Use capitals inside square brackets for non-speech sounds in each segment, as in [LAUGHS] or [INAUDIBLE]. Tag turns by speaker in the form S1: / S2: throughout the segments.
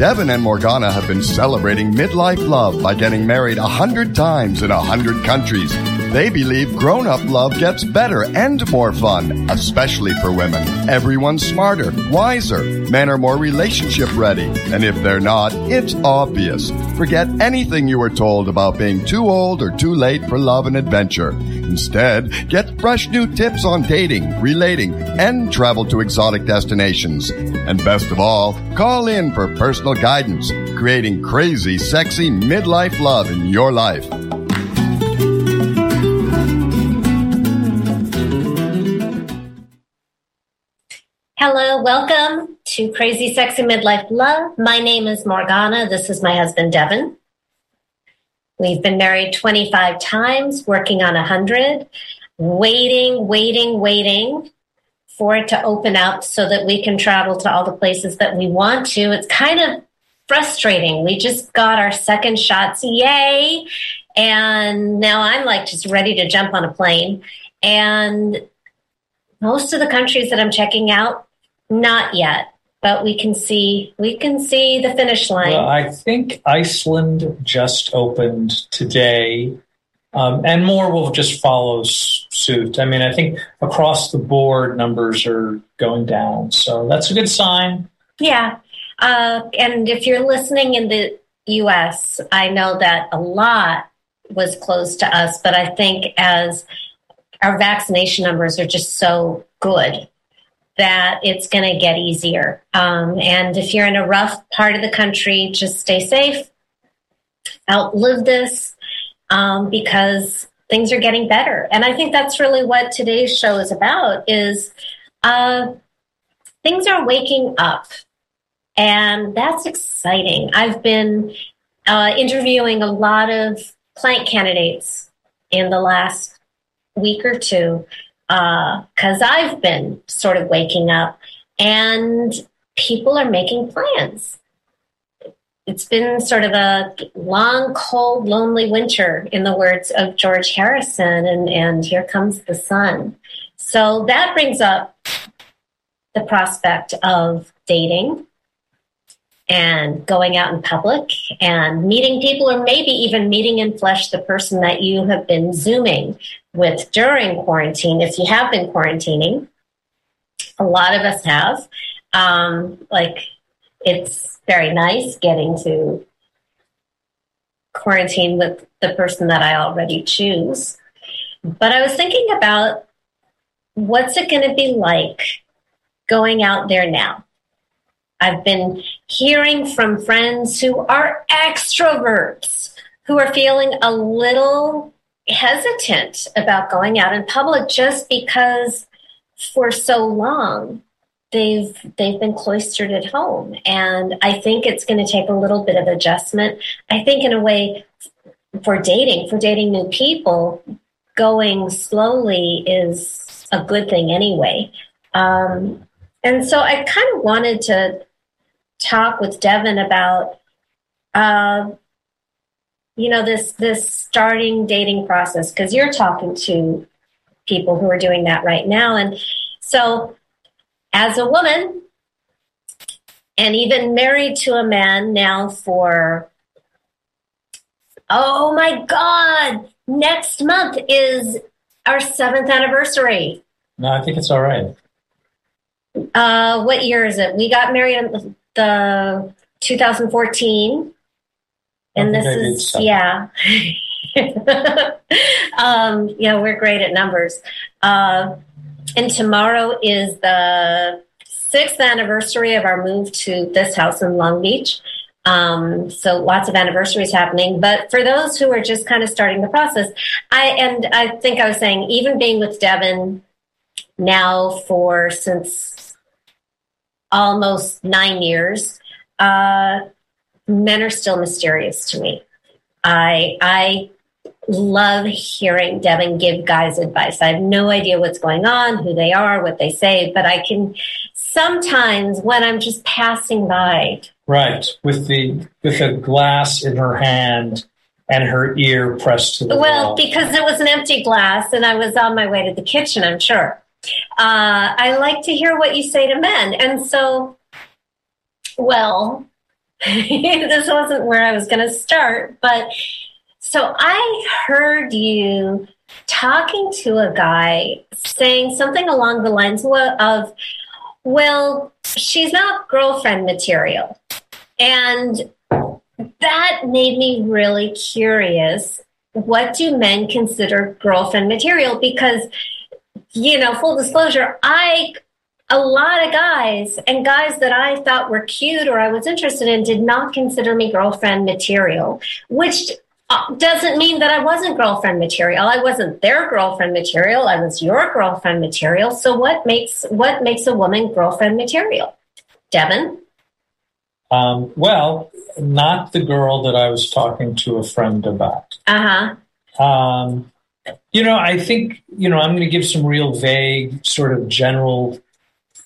S1: Devin and Morgana have been celebrating midlife love by getting married a hundred times in a hundred countries. They believe grown up love gets better and more fun, especially for women. Everyone's smarter, wiser. Men are more relationship ready. And if they're not, it's obvious. Forget anything you were told about being too old or too late for love and adventure. Instead, get fresh new tips on dating, relating, and travel to exotic destinations. And best of all, call in for personal guidance, creating crazy, sexy midlife love in your life.
S2: Hello, welcome to Crazy Sexy Midlife Love. My name is Morgana. This is my husband, Devin. We've been married 25 times, working on 100, waiting, waiting, waiting for it to open up so that we can travel to all the places that we want to. It's kind of frustrating. We just got our second shots, yay! And now I'm like just ready to jump on a plane. And most of the countries that I'm checking out not yet, but we can see we can see the finish line.
S3: Well, I think Iceland just opened today, um, and more will just follow suit. I mean, I think across the board numbers are going down, so that's a good sign.
S2: Yeah, uh, and if you're listening in the U.S., I know that a lot was closed to us, but I think as our vaccination numbers are just so good that it's going to get easier. Um, and if you're in a rough part of the country, just stay safe, outlive this, um, because things are getting better. And I think that's really what today's show is about: is uh, things are waking up, and that's exciting. I've been uh, interviewing a lot of client candidates in the last week or two because uh, I've been sort of waking up and people are making plans. It's been sort of a long, cold, lonely winter, in the words of George Harrison, and, and here comes the sun. So that brings up the prospect of dating and going out in public and meeting people, or maybe even meeting in flesh the person that you have been Zooming with during quarantine. If you have been quarantining, a lot of us have. Um, like, it's very nice getting to quarantine with the person that I already choose. But I was thinking about what's it going to be like going out there now? I've been hearing from friends who are extroverts who are feeling a little hesitant about going out in public just because for so long they've they've been cloistered at home. And i think it's going to take a little bit of adjustment. I think in a way for dating for dating new people going slowly is a good thing anyway. Um, and so i kind of wanted to talk with Devin about, uh, you know, this this starting dating process because you're talking to people who are doing that right now, and so as a woman, and even married to a man now for oh my god, next month is our seventh anniversary.
S3: No, I think it's all right.
S2: Uh, what year is it? We got married the 2014, and this is yeah. [LAUGHS] um, yeah, we're great at numbers. Uh, and tomorrow is the sixth anniversary of our move to this house in Long Beach. Um, so lots of anniversaries happening. But for those who are just kind of starting the process, I and I think I was saying, even being with Devin now for since almost nine years, uh, men are still mysterious to me. I I love hearing Devin give guys advice. I have no idea what's going on, who they are, what they say, but I can sometimes when I'm just passing by.
S3: Right, with the with a glass in her hand and her ear pressed to the
S2: well,
S3: wall.
S2: because it was an empty glass and I was on my way to the kitchen, I'm sure. Uh, I like to hear what you say to men. And so, well, [LAUGHS] this wasn't where I was going to start, but so I heard you talking to a guy saying something along the lines of, well, she's not girlfriend material. And that made me really curious. What do men consider girlfriend material? Because, you know, full disclosure, I, a lot of guys and guys that I thought were cute or I was interested in did not consider me girlfriend material, which uh, doesn't mean that I wasn't girlfriend material. I wasn't their girlfriend material. I was your girlfriend material. So what makes what makes a woman girlfriend material? Devin?
S3: Um, well, not the girl that I was talking to a friend about.
S2: Uh huh.
S3: Um, you know, I think you know I'm going to give some real vague, sort of general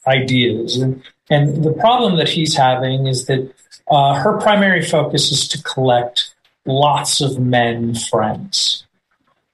S3: ideas, and and the problem that he's having is that uh, her primary focus is to collect lots of men friends.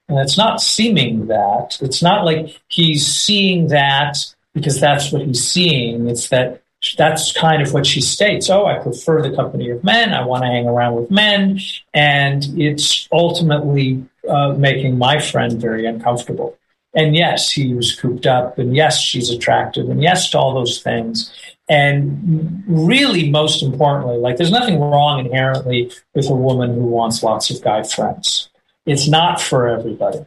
S3: And it's not seeming that. It's not like he's seeing that because that's what he's seeing. It's that that's kind of what she states. Oh, I prefer the company of men. I want to hang around with men. And it's ultimately uh, making my friend very uncomfortable. And yes, he was cooped up. And yes, she's attractive. And yes, to all those things. And really, most importantly, like there's nothing wrong inherently with a woman who wants lots of guy friends. It's not for everybody.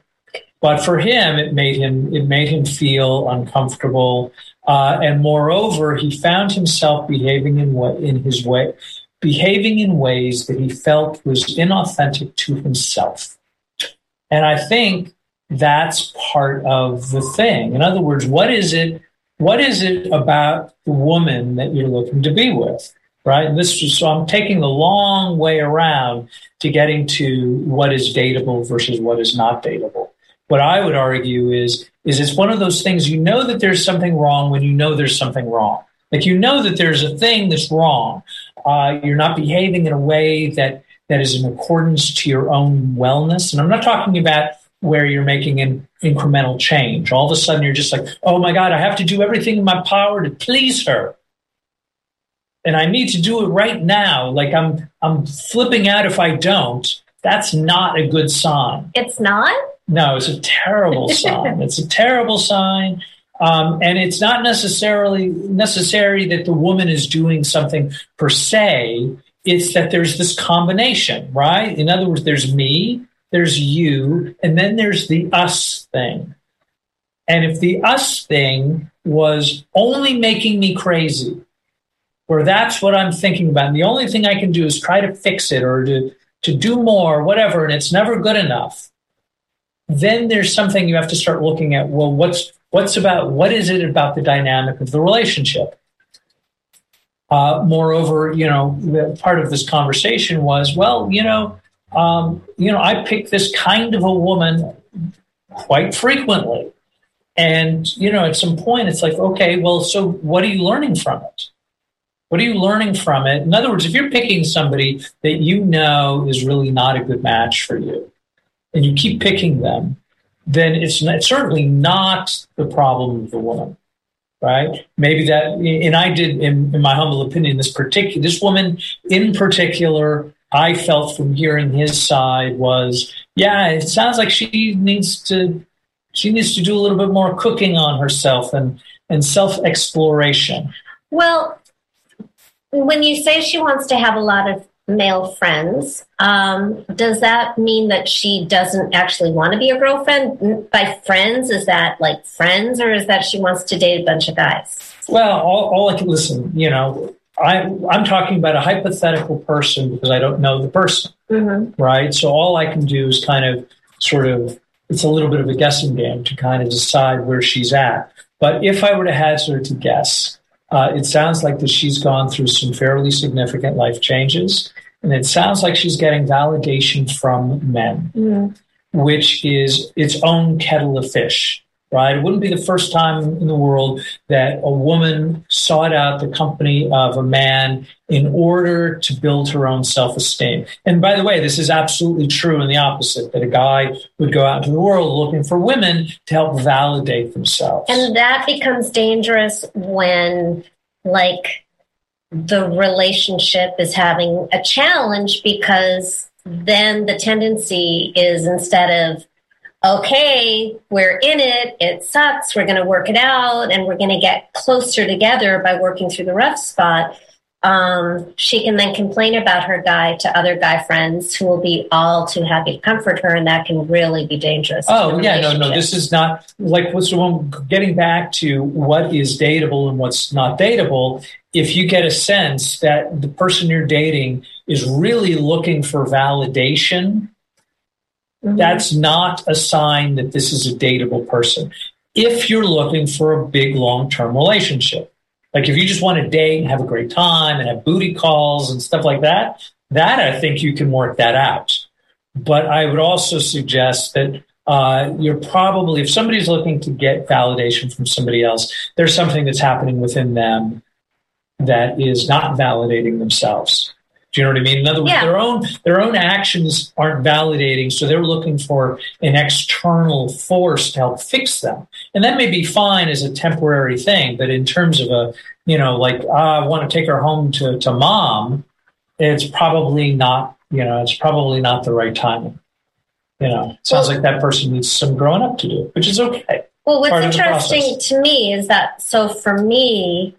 S3: But for him, it made him it made him feel uncomfortable, uh, and moreover, he found himself behaving in what in his way, behaving in ways that he felt was inauthentic to himself. And I think that's part of the thing. In other words, what is it what is it about the woman that you're looking to be with? Right. And this is, so I'm taking the long way around to getting to what is dateable versus what is not dateable. What I would argue is, is it's one of those things you know that there's something wrong when you know there's something wrong. Like you know that there's a thing that's wrong. Uh, you're not behaving in a way that that is in accordance to your own wellness. And I'm not talking about where you're making an incremental change. All of a sudden, you're just like, oh my God, I have to do everything in my power to please her. And I need to do it right now. Like I'm, I'm flipping out if I don't. That's not a good sign.
S2: It's not?
S3: No, it's a terrible [LAUGHS] sign. It's a terrible sign. Um, and it's not necessarily necessary that the woman is doing something per se. It's that there's this combination, right? In other words, there's me, there's you, and then there's the us thing. And if the us thing was only making me crazy, where that's what I'm thinking about, and the only thing I can do is try to fix it or to, to do more, whatever, and it's never good enough, then there's something you have to start looking at. Well, what's what's about what is it about the dynamic of the relationship? Uh, moreover, you know, part of this conversation was, well, you know, um, you know, I pick this kind of a woman quite frequently. And, you know, at some point it's like, okay, well, so what are you learning from it? What are you learning from it? In other words, if you're picking somebody that you know is really not a good match for you, and you keep picking them, then it's, not, it's certainly not the problem of the woman, right? Maybe that, and I did, in, in my humble opinion, this particular, this woman in particular I felt from hearing his side was, yeah, it sounds like she needs to she needs to do a little bit more cooking on herself and and self exploration.
S2: Well, when you say she wants to have a lot of male friends, um, does that mean that she doesn't actually want to be a girlfriend? By friends, is that like friends, or is that she wants to date a bunch of guys?
S3: Well, all, all I can listen, you know, I, am talking about a hypothetical person because I don't know the person, mm-hmm. right? So all I can do is kind of sort of, it's a little bit of a guessing game to kind of decide where she's at. But if I were to hazard to guess, uh, it sounds like that she's gone through some fairly significant life changes. And it sounds like she's getting validation from men, mm-hmm. which is its own kettle of fish right? It wouldn't be the first time in the world that a woman sought out the company of a man in order to build her own self esteem. And by the way, this is absolutely true in the opposite that a guy would go out into the world looking for women to help validate themselves.
S2: And that becomes dangerous when, like, the relationship is having a challenge because then the tendency is instead of okay, we're in it, it sucks, we're going to work it out, and we're going to get closer together by working through the rough spot. Um, she can then complain about her guy to other guy friends who will be all too happy to comfort her, and that can really be dangerous.
S3: Oh, yeah, no, no, this is not like what's getting back to what is dateable and what's not dateable. If you get a sense that the person you're dating is really looking for validation Mm-hmm. That's not a sign that this is a dateable person. If you're looking for a big long term relationship, like if you just want to date and have a great time and have booty calls and stuff like that, that I think you can work that out. But I would also suggest that uh, you're probably, if somebody's looking to get validation from somebody else, there's something that's happening within them that is not validating themselves. Do you know what I mean? In other words, yeah. their own their own actions aren't validating, so they're looking for an external force to help fix them, and that may be fine as a temporary thing. But in terms of a you know, like uh, I want to take her home to to mom, it's probably not you know it's probably not the right timing. You know, sounds well, like that person needs some growing up to do, which is okay.
S2: Well, what's interesting to me is that so for me,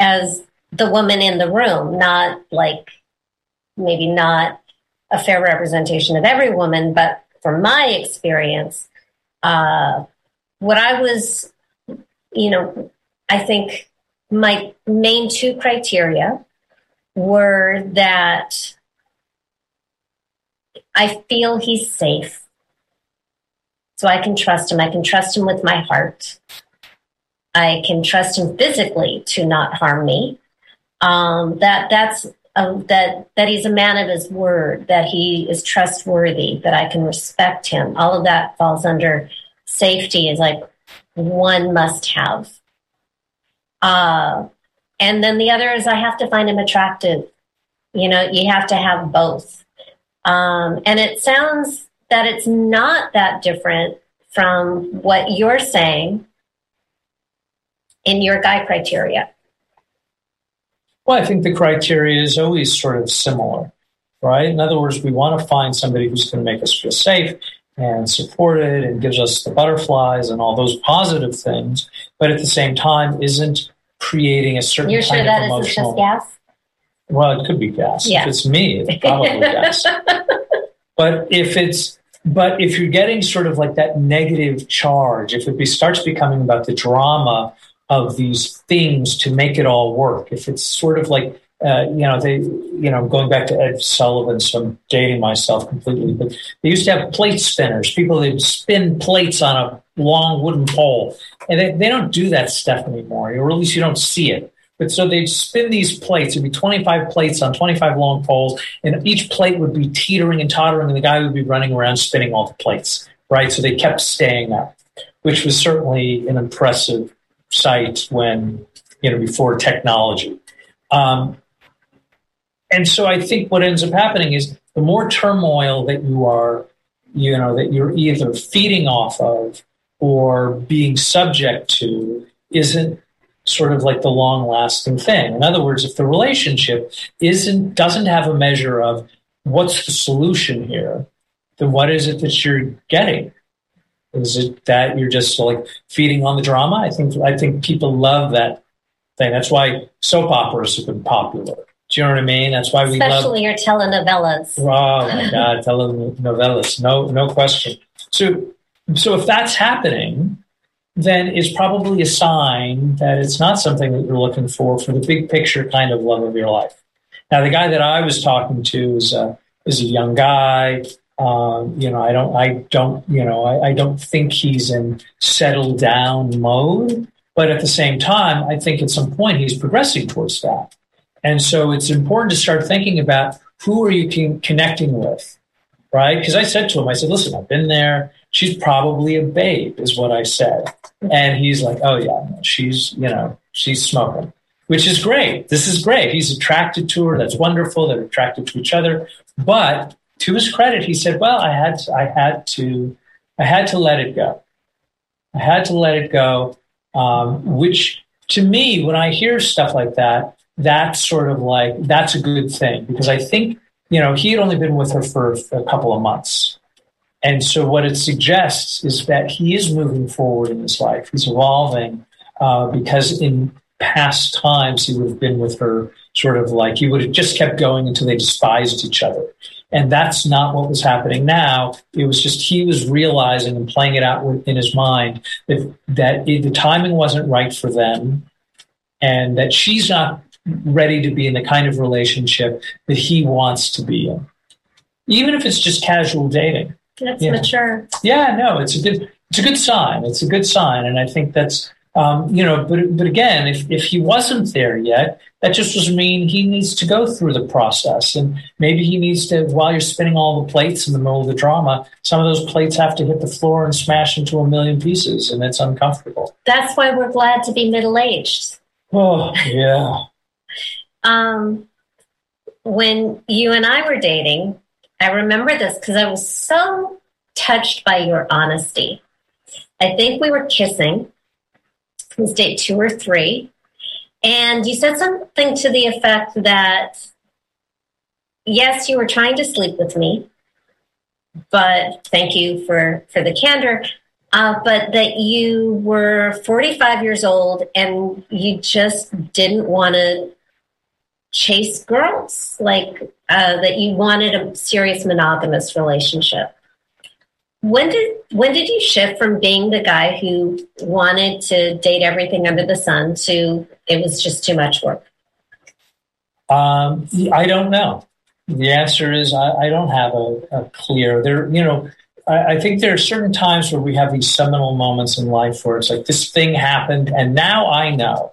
S2: as the woman in the room, not like maybe not a fair representation of every woman, but from my experience, uh, what I was, you know, I think my main two criteria were that I feel he's safe. So I can trust him. I can trust him with my heart. I can trust him physically to not harm me um, that that's um, that that he's a man of his word, that he is trustworthy, that I can respect him. All of that falls under safety is like one must have. Uh, and then the other is I have to find him attractive. You know, you have to have both. Um, and it sounds that it's not that different from what you're saying in your guy criteria.
S3: Well, I think the criteria is always sort of similar, right? In other words, we want to find somebody who's going to make us feel safe and supported and gives us the butterflies and all those positive things, but at the same time isn't creating a certain
S2: You're
S3: kind
S2: sure that
S3: of emotional.
S2: Gas?
S3: Well, it could be gas.
S2: Yeah.
S3: If it's me, it's probably [LAUGHS] gas. But if it's but if you're getting sort of like that negative charge, if it be, starts becoming about the drama of these things to make it all work. If it's sort of like, uh, you know, they, you know, going back to Ed Sullivan, so I'm dating myself completely, but they used to have plate spinners. People that spin plates on a long wooden pole, and they, they don't do that stuff anymore, or at least you don't see it. But so they'd spin these plates. It'd be 25 plates on 25 long poles, and each plate would be teetering and tottering, and the guy would be running around spinning all the plates, right? So they kept staying up, which was certainly an impressive sight when you know before technology. Um, and so I think what ends up happening is the more turmoil that you are, you know, that you're either feeding off of or being subject to isn't sort of like the long lasting thing. In other words, if the relationship isn't doesn't have a measure of what's the solution here, then what is it that you're getting? Is it that you're just like feeding on the drama? I think I think people love that thing. That's why soap operas have been popular. Do you know what I mean? That's why we
S2: especially love, your telenovelas.
S3: Oh my god, [LAUGHS] telenovelas, no no question. So so if that's happening, then it's probably a sign that it's not something that you're looking for for the big picture kind of love of your life. Now, the guy that I was talking to is a, is a young guy. Um, you know, I don't, I don't, you know, I, I don't think he's in settle down mode. But at the same time, I think at some point he's progressing towards that. And so it's important to start thinking about who are you connecting with, right? Because I said to him, I said, listen, I've been there. She's probably a babe, is what I said. And he's like, oh, yeah, she's, you know, she's smoking, which is great. This is great. He's attracted to her. That's wonderful. They're attracted to each other. But to his credit, he said, "Well, I had to, I had to I had to let it go. I had to let it go." Um, which to me, when I hear stuff like that, that's sort of like that's a good thing because I think you know he had only been with her for a couple of months, and so what it suggests is that he is moving forward in his life. He's evolving uh, because in past times he would have been with her sort of like he would have just kept going until they despised each other. And that's not what was happening now. It was just he was realizing and playing it out in his mind that, that the timing wasn't right for them and that she's not ready to be in the kind of relationship that he wants to be in. Even if it's just casual dating.
S2: That's mature.
S3: Yeah, no, it's a good it's a good sign. It's a good sign. And I think that's um, you know, but but again, if if he wasn't there yet, that just doesn't mean he needs to go through the process, and maybe he needs to. While you're spinning all the plates in the middle of the drama, some of those plates have to hit the floor and smash into a million pieces, and it's uncomfortable.
S2: That's why we're glad to be middle aged.
S3: Oh yeah. [LAUGHS]
S2: um, when you and I were dating, I remember this because I was so touched by your honesty. I think we were kissing from date two or three. And you said something to the effect that, yes, you were trying to sleep with me, but thank you for, for the candor. Uh, but that you were 45 years old and you just didn't want to chase girls, like uh, that you wanted a serious monogamous relationship. When did when did you shift from being the guy who wanted to date everything under the sun to it was just too much work?
S3: Um, I don't know. The answer is I, I don't have a, a, clear. There, you know, I, I, think there are certain times where we have these seminal moments in life where it's like this thing happened, and now I know.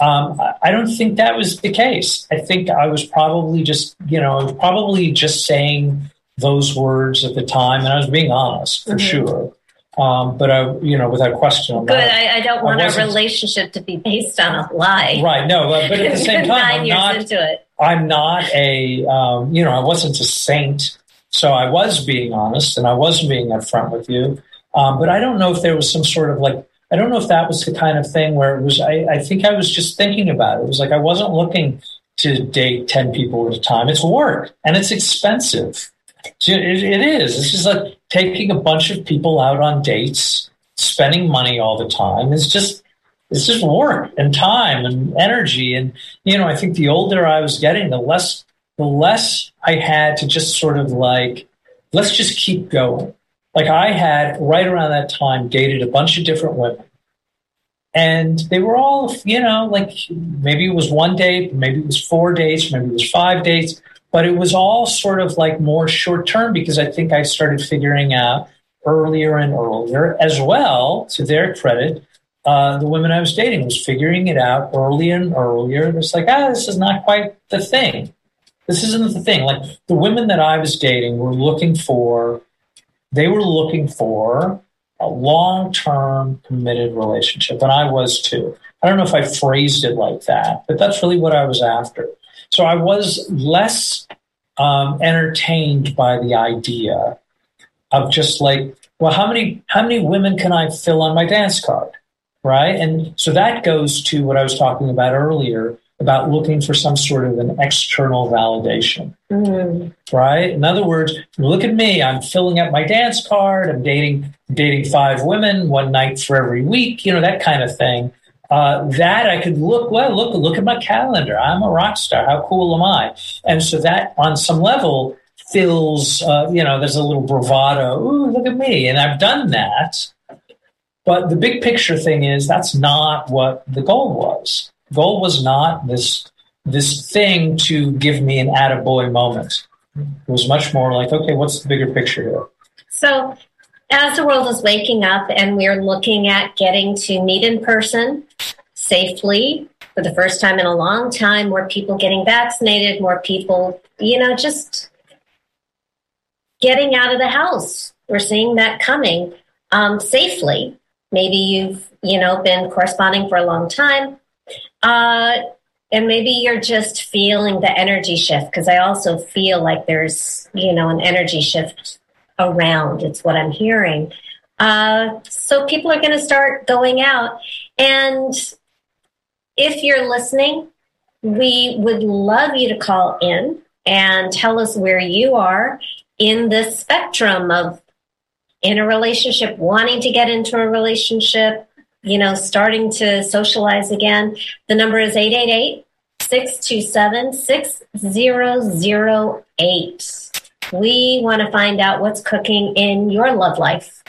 S3: Um, I don't think that was the case. I think I was probably just, you know, probably just saying those words at the time, and I was being honest for mm-hmm. sure. Um, but I, you know, without question.
S2: Good. I, I, don't want I our relationship to be based on a lie.
S3: Right. No, but, but at the same [LAUGHS] time, I'm not.
S2: Into it.
S3: I'm not a. Um, you know, I wasn't a saint, so I was being honest and I was being upfront with you. Um, but I don't know if there was some sort of like. I don't know if that was the kind of thing where it was. I, I think I was just thinking about it. It was like I wasn't looking to date ten people at a time. It's work and it's expensive it, is. It's just like taking a bunch of people out on dates, spending money all the time. It's just it's just work and time and energy. And you know, I think the older I was getting, the less the less I had to just sort of like let's just keep going. Like I had right around that time dated a bunch of different women. And they were all, you know, like maybe it was one date, maybe it was four dates, maybe it was five dates but it was all sort of like more short term because I think I started figuring out earlier and earlier, as well, to their credit, uh, the women I was dating was figuring it out earlier and earlier. It's like, ah, this is not quite the thing. This isn't the thing. Like the women that I was dating were looking for, they were looking for a long term committed relationship. And I was too. I don't know if I phrased it like that, but that's really what I was after. So I was less um, entertained by the idea of just like, well, how many how many women can I fill on my dance card, right? And so that goes to what I was talking about earlier about looking for some sort of an external validation, mm. right? In other words, look at me. I'm filling up my dance card. I'm dating dating five women, one night for every week. You know that kind of thing uh, that I could look, well, look, look at my calendar. I'm a rock star. How cool am I? And so that on some level feels, uh, you know, there's a little bravado. Ooh, look at me. And I've done that. But the big picture thing is that's not what the goal was. Goal was not this, this thing to give me an attaboy moment. It was much more like, okay, what's the bigger picture here?
S2: So as the world is waking up and we're looking at getting to meet in person safely for the first time in a long time, more people getting vaccinated, more people, you know, just getting out of the house. We're seeing that coming um, safely. Maybe you've, you know, been corresponding for a long time. Uh, and maybe you're just feeling the energy shift because I also feel like there's, you know, an energy shift around. It's what I'm hearing. Uh, so people are going to start going out. And if you're listening, we would love you to call in and tell us where you are in this spectrum of in a relationship, wanting to get into a relationship, you know, starting to socialize again. The number is 888 627 6008. We want to find out what's cooking in your love life.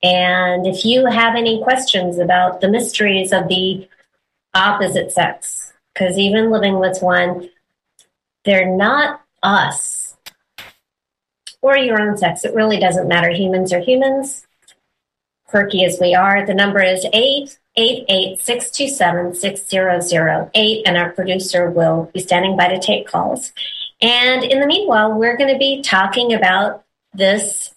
S2: And if you have any questions about the mysteries of the opposite sex, because even living with one, they're not us or your own sex. It really doesn't matter. Humans are humans, quirky as we are. The number is 888 627 6008, and our producer will be standing by to take calls. And in the meanwhile, we're going to be talking about this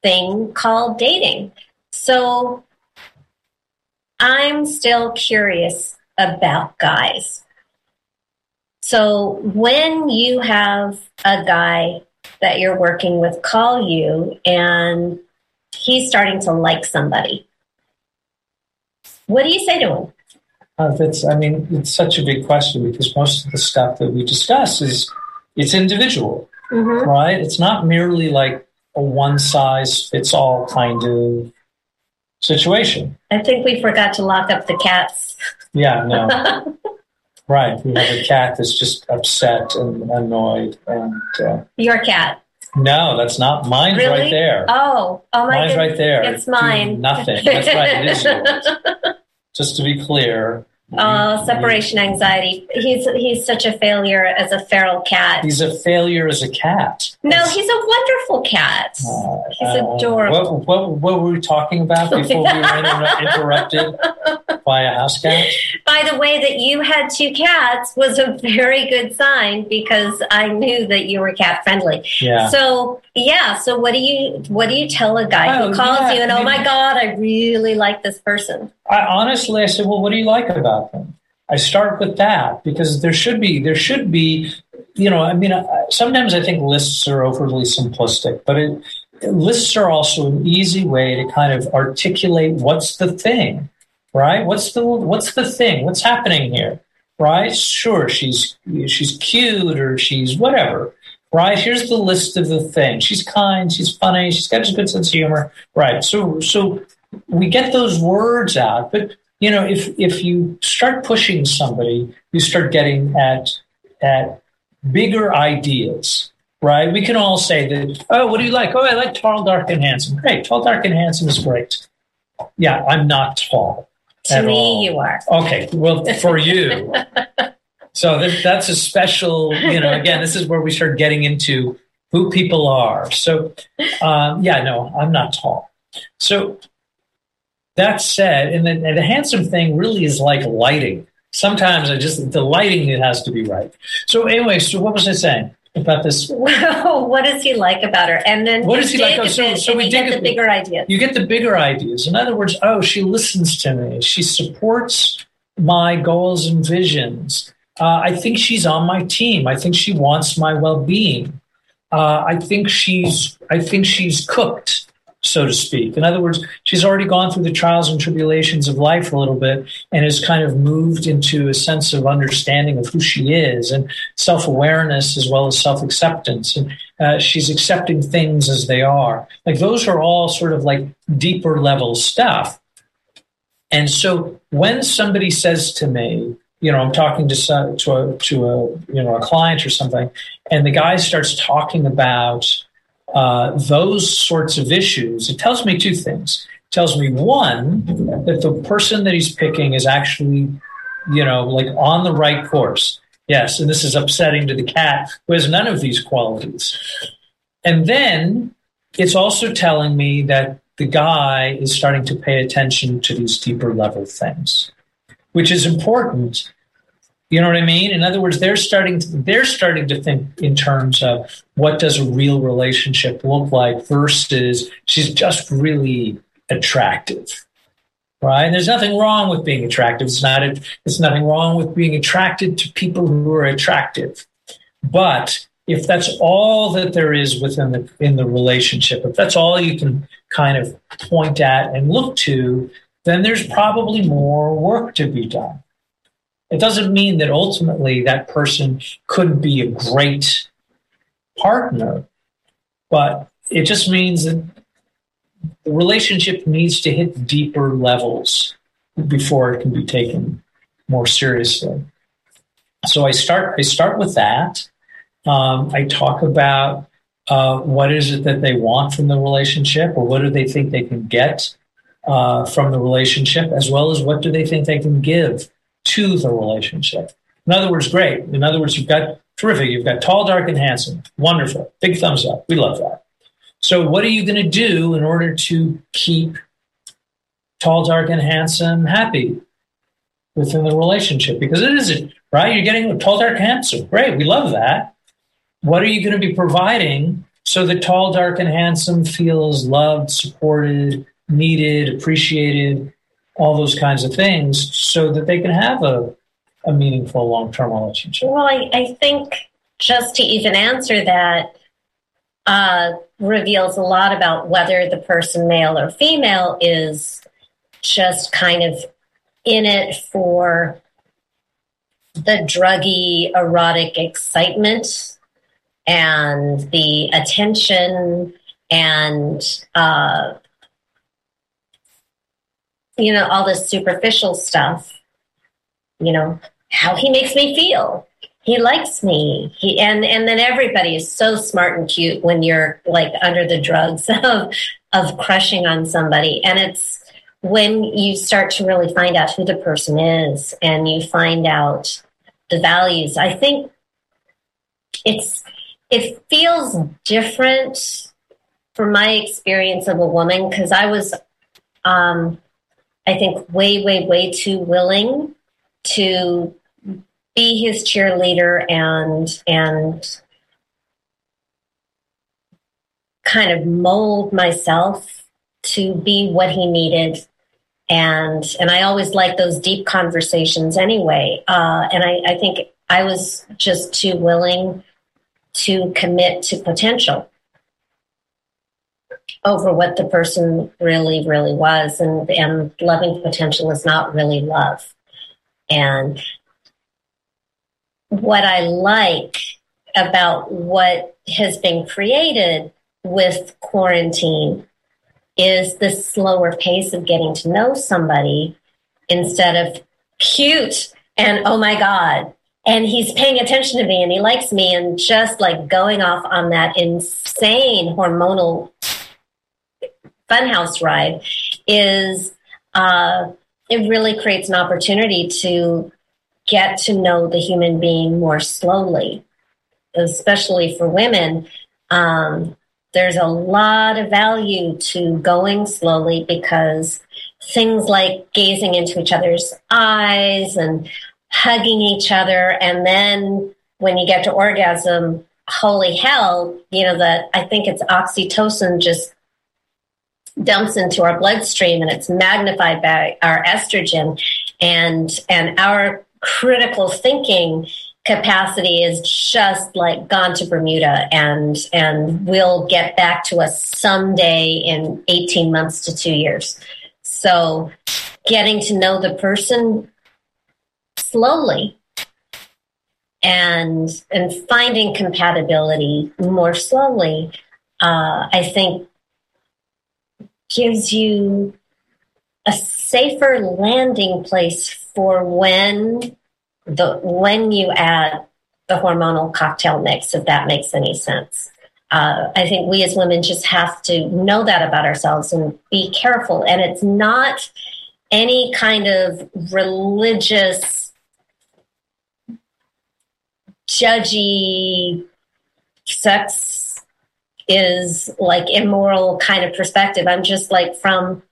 S2: thing called dating. So I'm still curious about guys. So when you have a guy that you're working with call you and he's starting to like somebody, what do you say to him?
S3: Uh, that's, I mean, it's such a big question because most of the stuff that we discuss is it's individual, mm-hmm. right? It's not merely like a one size fits all kind of situation.
S2: I think we forgot to lock up the cats.
S3: Yeah, no. [LAUGHS] right. We have a cat that's just upset and annoyed. And uh,
S2: your cat.
S3: No, that's not mine.
S2: Really?
S3: Right there.
S2: Oh, oh my!
S3: Mine's
S2: goodness.
S3: right there.
S2: It's mine.
S3: nothing. That's right. It is yours. [LAUGHS] Just to be clear,
S2: Oh, separation anxiety. He's he's such a failure as a feral cat.
S3: He's a failure as a cat.
S2: No, he's a wonderful cat. Uh, he's adorable.
S3: What, what, what, were we talking about before we were inter- interrupted by a house cat?
S2: By the way, that you had two cats was a very good sign because I knew that you were cat friendly.
S3: Yeah.
S2: So yeah. So what do you what do you tell a guy oh, who calls yeah, you and oh my god, I really like this person?
S3: I honestly, I said, well, what do you like about them? I start with that because there should be, there should be, you know, I mean, sometimes I think lists are overly simplistic, but it, lists are also an easy way to kind of articulate what's the thing, right? What's the, what's the thing? What's happening here? Right? Sure, she's, she's cute or she's whatever right? Here's the list of the things. She's kind, she's funny, she's got a good sense of humor, right? So, so we get those words out, but you know, if if you start pushing somebody, you start getting at at bigger ideas, right? We can all say that. Oh, what do you like? Oh, I like tall, dark, and handsome. Great, tall, dark, and handsome is great. Yeah, I'm not tall.
S2: To me,
S3: all.
S2: you are.
S3: Okay, well, for [LAUGHS] you. so that, that's a special. You know, again, this is where we start getting into who people are. So, um, yeah, no, I'm not tall. So that said, and the, and the handsome thing really is like lighting. Sometimes I just the lighting it has to be right. So anyway, so what was I saying? about this. [LAUGHS]
S2: Well, what does he like about her? And then
S3: what does he like? Oh, so,
S2: so we get the bigger ideas.
S3: You get the bigger ideas. In other words, oh, she listens to me. She supports my goals and visions. Uh, I think she's on my team. I think she wants my well-being. Uh, I think she's. I think she's cooked so to speak. In other words, she's already gone through the trials and tribulations of life a little bit and has kind of moved into a sense of understanding of who she is and self awareness as well as self acceptance. And uh, she's accepting things as they are. Like those are all sort of like deeper level stuff. And so when somebody says to me, you know, I'm talking to some, to a to a you know a client or something, and the guy starts talking about uh, those sorts of issues, it tells me two things. It tells me one that the person that he's picking is actually, you know, like on the right course. Yes, and this is upsetting to the cat who has none of these qualities. And then it's also telling me that the guy is starting to pay attention to these deeper level things, which is important you know what I mean? In other words, they're starting to, they're starting to think in terms of what does a real relationship look like versus she's just really attractive. Right? And there's nothing wrong with being attractive. It's not it's nothing wrong with being attracted to people who are attractive. But if that's all that there is within the in the relationship, if that's all you can kind of point at and look to, then there's probably more work to be done. It doesn't mean that ultimately that person could be a great partner, but it just means that the relationship needs to hit deeper levels before it can be taken more seriously. So I start I start with that. Um, I talk about uh, what is it that they want from the relationship, or what do they think they can get uh, from the relationship, as well as what do they think they can give to the relationship. In other words, great. In other words, you've got terrific. You've got tall, dark, and handsome. Wonderful. Big thumbs up. We love that. So, what are you going to do in order to keep tall, dark, and handsome happy within the relationship? Because it isn't, right? You're getting tall, dark, and handsome. Great. We love that. What are you going to be providing so that tall, dark, and handsome feels loved, supported, needed, appreciated, all those kinds of things so that they can have a, a meaningful long term relationship?
S2: Well, I, I think just to even answer that, uh, reveals a lot about whether the person, male or female, is just kind of in it for the druggy, erotic excitement and the attention and uh, you know all this superficial stuff you know how he makes me feel. He likes me. He and and then everybody is so smart and cute when you're like under the drugs [LAUGHS] of of crushing on somebody. And it's when you start to really find out who the person is and you find out the values. I think it's it feels different from my experience of a woman because i was um i think way way way too willing to be his cheerleader and and kind of mold myself to be what he needed and and I always like those deep conversations anyway. Uh, and I, I think I was just too willing to commit to potential over what the person really, really was. And and loving potential is not really love. And what I like about what has been created with quarantine is the slower pace of getting to know somebody instead of cute and oh my God. And he's paying attention to me and he likes me and just like going off on that insane hormonal funhouse ride is uh, it really creates an opportunity to get to know the human being more slowly, especially for women. Um, there's a lot of value to going slowly because things like gazing into each other's eyes and hugging each other and then when you get to orgasm holy hell you know that i think it's oxytocin just dumps into our bloodstream and it's magnified by our estrogen and and our critical thinking capacity is just like gone to Bermuda and and will get back to us someday in 18 months to 2 years. So getting to know the person slowly and and finding compatibility more slowly uh, I think gives you a safer landing place for when the when you add the hormonal cocktail mix, if that makes any sense. Uh, I think we as women just have to know that about ourselves and be careful. And it's not any kind of religious, judgy, sex is like immoral kind of perspective. I'm just like from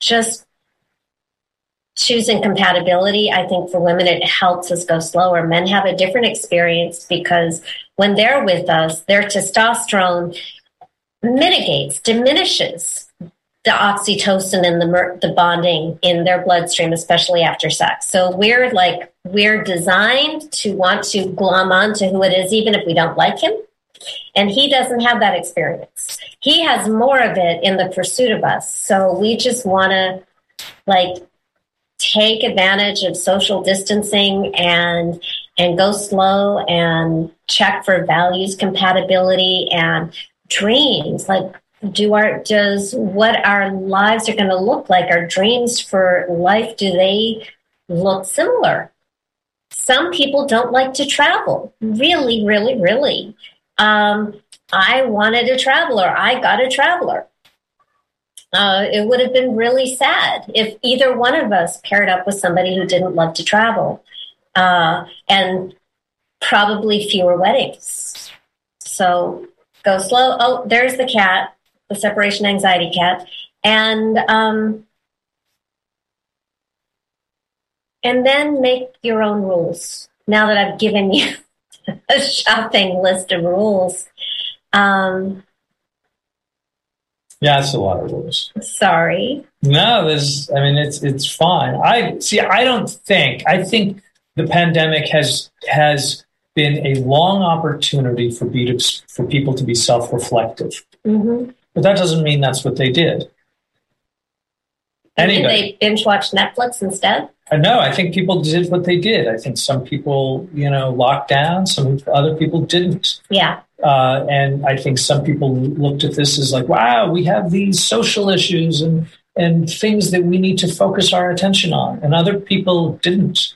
S2: just choosing compatibility, I think for women, it helps us go slower. Men have a different experience because when they're with us, their testosterone mitigates, diminishes the oxytocin and the, the bonding in their bloodstream, especially after sex. So we're like, we're designed to want to glom on to who it is, even if we don't like him. And he doesn't have that experience. He has more of it in the pursuit of us. So we just want to like take advantage of social distancing and and go slow and check for values compatibility and dreams like do our does what our lives are going to look like our dreams for life do they look similar some people don't like to travel really really really um, i wanted a traveler. I got a traveler. Uh, it would have been really sad if either one of us paired up with somebody who didn't love to travel uh, and probably fewer weddings. So go slow. Oh there's the cat the separation anxiety cat, and um, and then make your own rules. Now that I've given you a shopping list of rules. Um,
S3: yeah, it's a lot of rules.
S2: Sorry.
S3: No, there's. I mean, it's it's fine. I see. I don't think. I think the pandemic has has been a long opportunity for be for people to be self reflective. Mm-hmm. But that doesn't mean that's what they did.
S2: Anyway, did they binge watch Netflix instead?
S3: Uh, no, I think people did what they did. I think some people, you know, locked down. Some other people didn't.
S2: Yeah.
S3: Uh, and I think some people looked at this as like, wow, we have these social issues and and things that we need to focus our attention on. And other people didn't.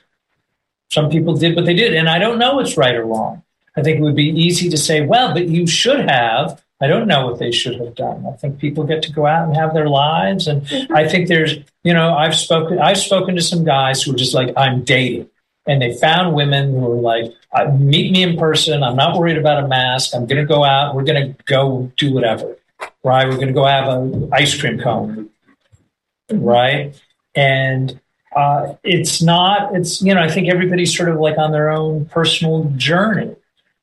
S3: Some people did what they did, and I don't know what's right or wrong. I think it would be easy to say, well, but you should have I don't know what they should have done. I think people get to go out and have their lives, and mm-hmm. I think there's, you know, I've spoken, I've spoken to some guys who are just like, I'm dating, and they found women who are like, uh, meet me in person. I'm not worried about a mask. I'm going to go out. We're going to go do whatever, right? We're going to go have an ice cream cone, right? And uh, it's not. It's you know, I think everybody's sort of like on their own personal journey.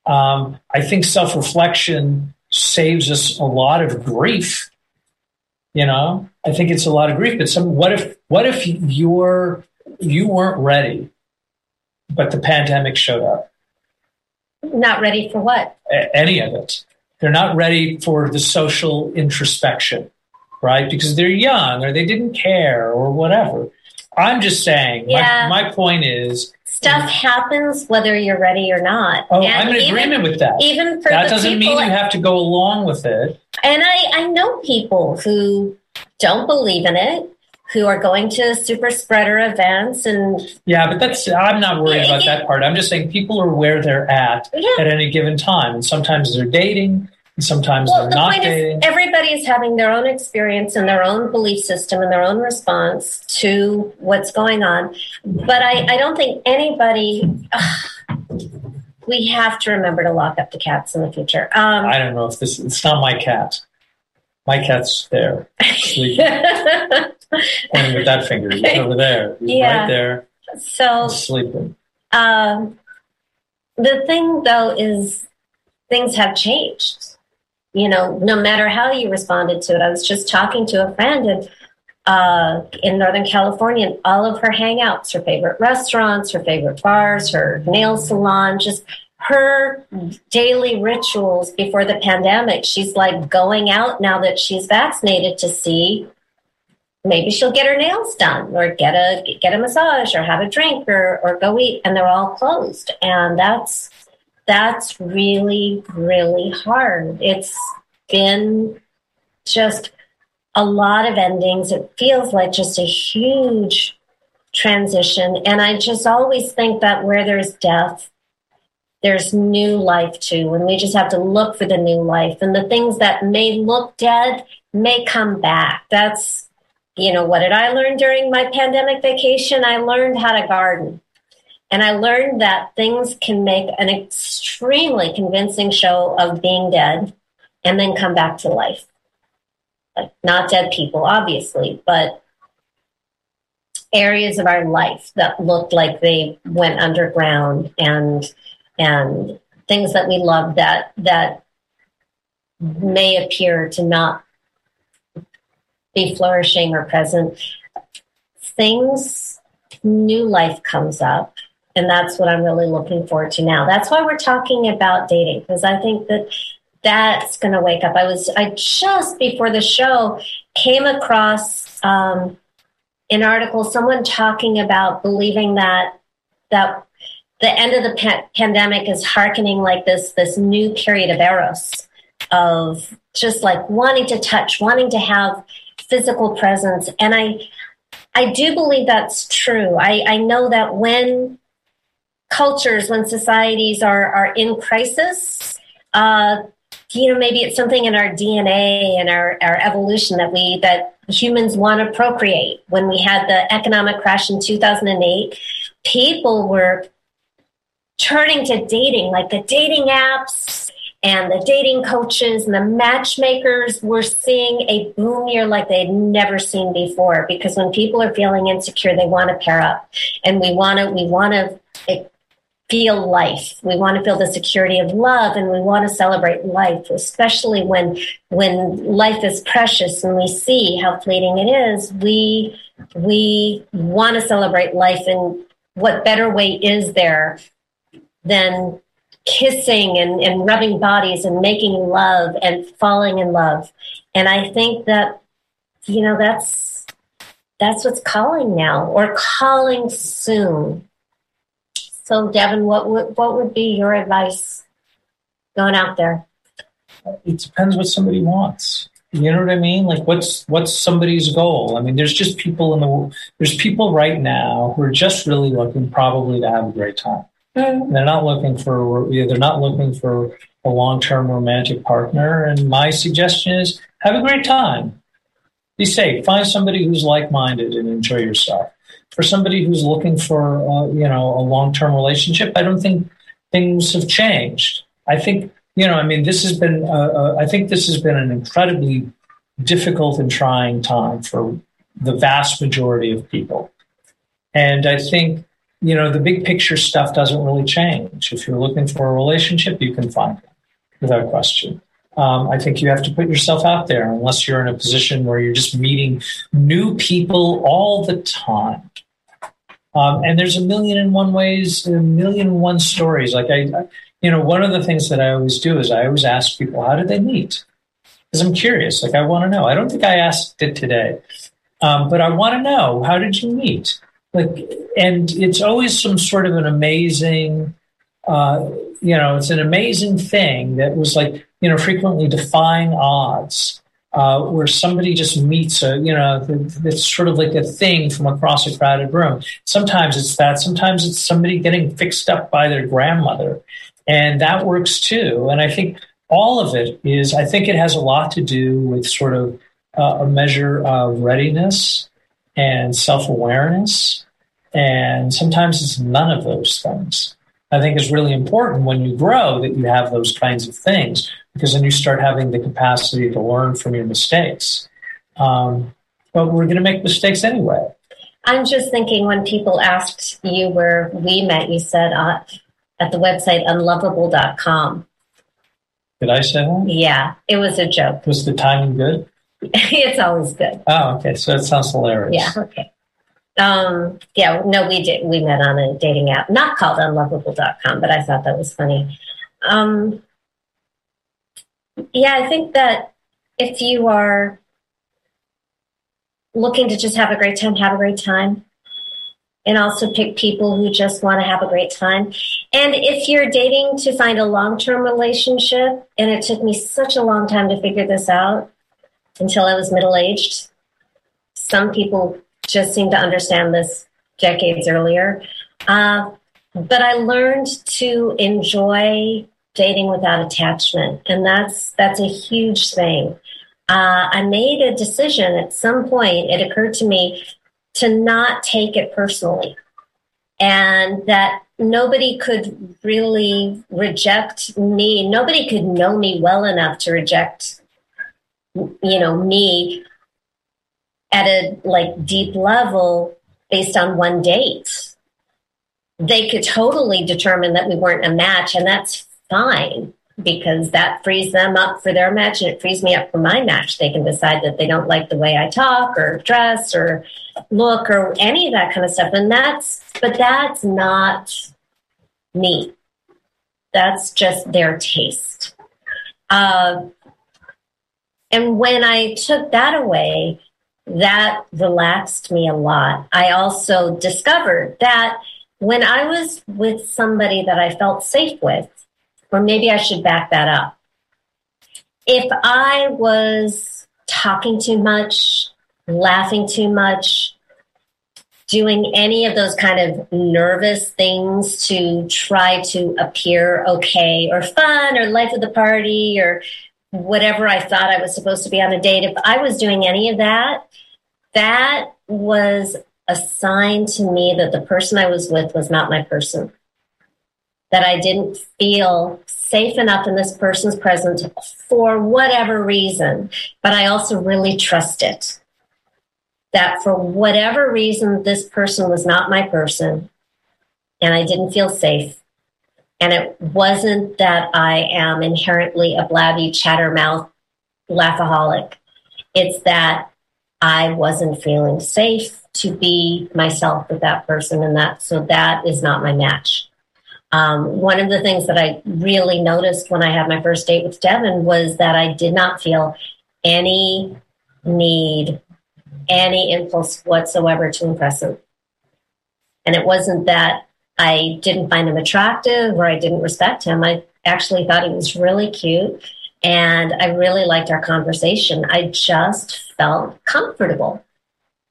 S3: Um, I think self reflection saves us a lot of grief. You know, I think it's a lot of grief. But some, what if, what if you're, you weren't ready, but the pandemic showed up?
S2: Not ready for what?
S3: A- any of it. They're not ready for the social introspection, right? Because they're young or they didn't care or whatever. I'm just saying, yeah. my, my point is
S2: stuff happens whether you're ready or not.
S3: Oh, and I'm in even, agreement with that.
S2: Even for
S3: that doesn't mean you have to go along with it.
S2: And I, I know people who don't believe in it, who are going to super spreader events and
S3: yeah but that's i'm not worried about that part i'm just saying people are where they're at yeah. at any given time and sometimes they're dating sometimes well, they're the not dating.
S2: everybody is having their own experience and their own belief system and their own response to what's going on. But I, I don't think anybody. [SIGHS] we have to remember to lock up the cats in the future.
S3: Um, I don't know if this. It's not my cat. My cat's there, [LAUGHS] sleeping, pointing with that finger. He's over there. He's yeah. right there.
S2: So
S3: sleeping.
S2: Um, the thing, though, is things have changed you know, no matter how you responded to it. I was just talking to a friend and uh, in Northern California, and all of her hangouts, her favorite restaurants, her favorite bars, her nail salon, just her daily rituals before the pandemic. She's like going out now that she's vaccinated to see maybe she'll get her nails done or get a get a massage or have a drink or, or go eat and they're all closed and that's that's really, really hard. It's been just a lot of endings. It feels like just a huge transition. And I just always think that where there's death, there's new life too. And we just have to look for the new life. And the things that may look dead may come back. That's, you know, what did I learn during my pandemic vacation? I learned how to garden. And I learned that things can make an extremely convincing show of being dead and then come back to life. Like not dead people, obviously, but areas of our life that looked like they went underground and and things that we love that that may appear to not be flourishing or present things new life comes up and that's what I'm really looking forward to now. That's why we're talking about dating because I think that that's going to wake up. I was, I just before the show came across um, an article, someone talking about believing that that the end of the pa- pandemic is harkening like this this new period of eros of just like wanting to touch, wanting to have physical presence, and I I do believe that's true. I, I know that when cultures, when societies are are in crisis, uh, you know, maybe it's something in our DNA and our, our evolution that we that humans want to procreate. When we had the economic crash in 2008, people were turning to dating, like the dating apps and the dating coaches and the matchmakers were seeing a boom year like they'd never seen before because when people are feeling insecure they want to pair up and we want to we want to feel life. We want to feel the security of love and we want to celebrate life, especially when when life is precious and we see how fleeting it is. We we want to celebrate life and what better way is there than kissing and, and rubbing bodies and making love and falling in love. And I think that, you know, that's that's what's calling now or calling soon so, Devin, what would what would be your advice going out there?
S3: It depends what somebody wants. You know what I mean? Like, what's what's somebody's goal? I mean, there's just people in the there's people right now who are just really looking probably to have a great time. Mm-hmm. They're not looking for they're not looking for a long term romantic partner. And my suggestion is have a great time. Be safe. Find somebody who's like minded and enjoy yourself for somebody who's looking for uh, you know a long term relationship, I don't think things have changed. I think you know, I mean, this has been uh, uh, I think this has been an incredibly difficult and trying time for the vast majority of people, and I think you know the big picture stuff doesn't really change. If you're looking for a relationship, you can find it without question. Um, I think you have to put yourself out there unless you're in a position where you're just meeting new people all the time. Um, and there's a million and one ways, a million and one stories. Like I, you know, one of the things that I always do is I always ask people, how did they meet? Because I'm curious. Like I want to know. I don't think I asked it today, um, but I want to know how did you meet? Like, and it's always some sort of an amazing, uh, you know, it's an amazing thing that was like, you know, frequently defying odds uh, where somebody just meets a, you know, it's sort of like a thing from across a crowded room. Sometimes it's that. Sometimes it's somebody getting fixed up by their grandmother. And that works too. And I think all of it is, I think it has a lot to do with sort of uh, a measure of readiness and self awareness. And sometimes it's none of those things. I think is really important when you grow that you have those kinds of things because then you start having the capacity to learn from your mistakes. Um, but we're going to make mistakes anyway.
S2: I'm just thinking when people asked you where we met, you said uh, at the website unlovable.com.
S3: Did I say that?
S2: Yeah, it was a joke.
S3: Was the timing good? [LAUGHS]
S2: it's always good.
S3: Oh, okay. So it sounds hilarious.
S2: Yeah, okay. Um, yeah, no, we did. We met on a dating app, not called unlovable.com, but I thought that was funny. Um, yeah, I think that if you are looking to just have a great time, have a great time. And also pick people who just want to have a great time. And if you're dating to find a long term relationship, and it took me such a long time to figure this out until I was middle aged, some people just seem to understand this decades earlier. Uh, but I learned to enjoy dating without attachment, and that's that's a huge thing. Uh, I made a decision at some point. It occurred to me to not take it personally, and that nobody could really reject me. Nobody could know me well enough to reject, you know, me at a like deep level based on one date. They could totally determine that we weren't a match, and that's fine because that frees them up for their match and it frees me up for my match. They can decide that they don't like the way I talk or dress or look or any of that kind of stuff. And that's, but that's not me. That's just their taste. Uh, and when I took that away, that relaxed me a lot. I also discovered that when I was with somebody that I felt safe with, or maybe I should back that up. If I was talking too much, laughing too much, doing any of those kind of nervous things to try to appear okay or fun or life of the party or whatever I thought I was supposed to be on a date, if I was doing any of that, that was a sign to me that the person I was with was not my person. That I didn't feel safe enough in this person's presence for whatever reason, but I also really trust it that for whatever reason, this person was not my person and I didn't feel safe. And it wasn't that I am inherently a blabby chattermouth laughaholic. It's that I wasn't feeling safe to be myself with that person and that, so that is not my match. Um, one of the things that I really noticed when I had my first date with Devin was that I did not feel any need any impulse whatsoever to impress him. And it wasn't that I didn't find him attractive or I didn't respect him. I actually thought he was really cute and I really liked our conversation. I just felt comfortable.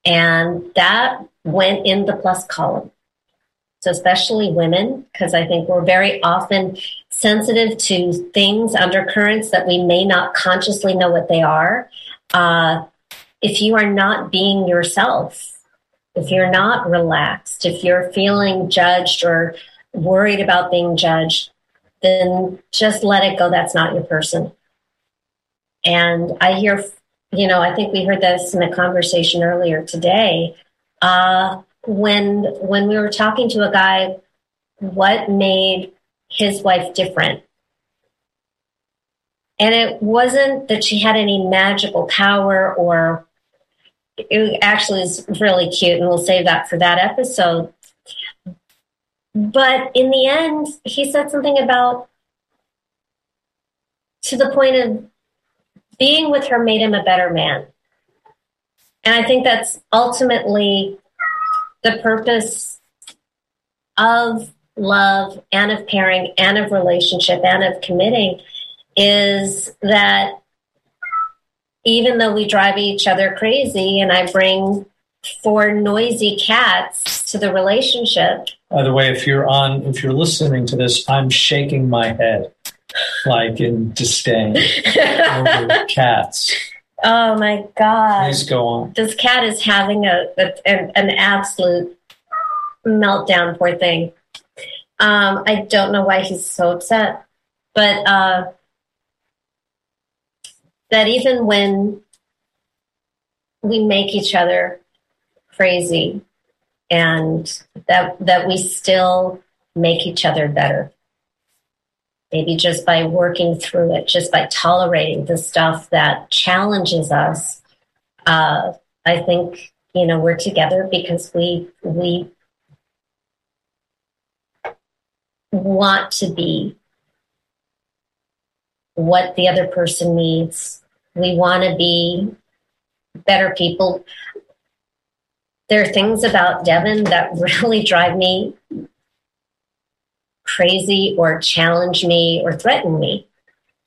S2: And that went in the plus column. So, especially women, because I think we're very often sensitive to things, undercurrents that we may not consciously know what they are. Uh, if you are not being yourself, if you're not relaxed, if you're feeling judged or worried about being judged, then just let it go. That's not your person. And I hear, you know, I think we heard this in a conversation earlier today. Uh, when when we were talking to a guy, what made his wife different? And it wasn't that she had any magical power or it actually is really cute, and we'll save that for that episode. But in the end, he said something about to the point of being with her made him a better man. And I think that's ultimately the purpose of love and of pairing and of relationship and of committing is that even though we drive each other crazy and I bring four noisy cats to the relationship.
S3: By the way, if you're on, if you're listening to this, I'm shaking my head like in disdain [LAUGHS] over cats.
S2: Oh my God.
S3: Please go on.
S2: This cat is having a, a an, an, absolute meltdown, poor thing. Um, I don't know why he's so upset, but uh, that even when we make each other crazy and that that we still make each other better maybe just by working through it just by tolerating the stuff that challenges us uh, i think you know we're together because we we want to be what the other person needs. We want to be better people. There are things about Devin that [LAUGHS] really drive me crazy or challenge me or threaten me.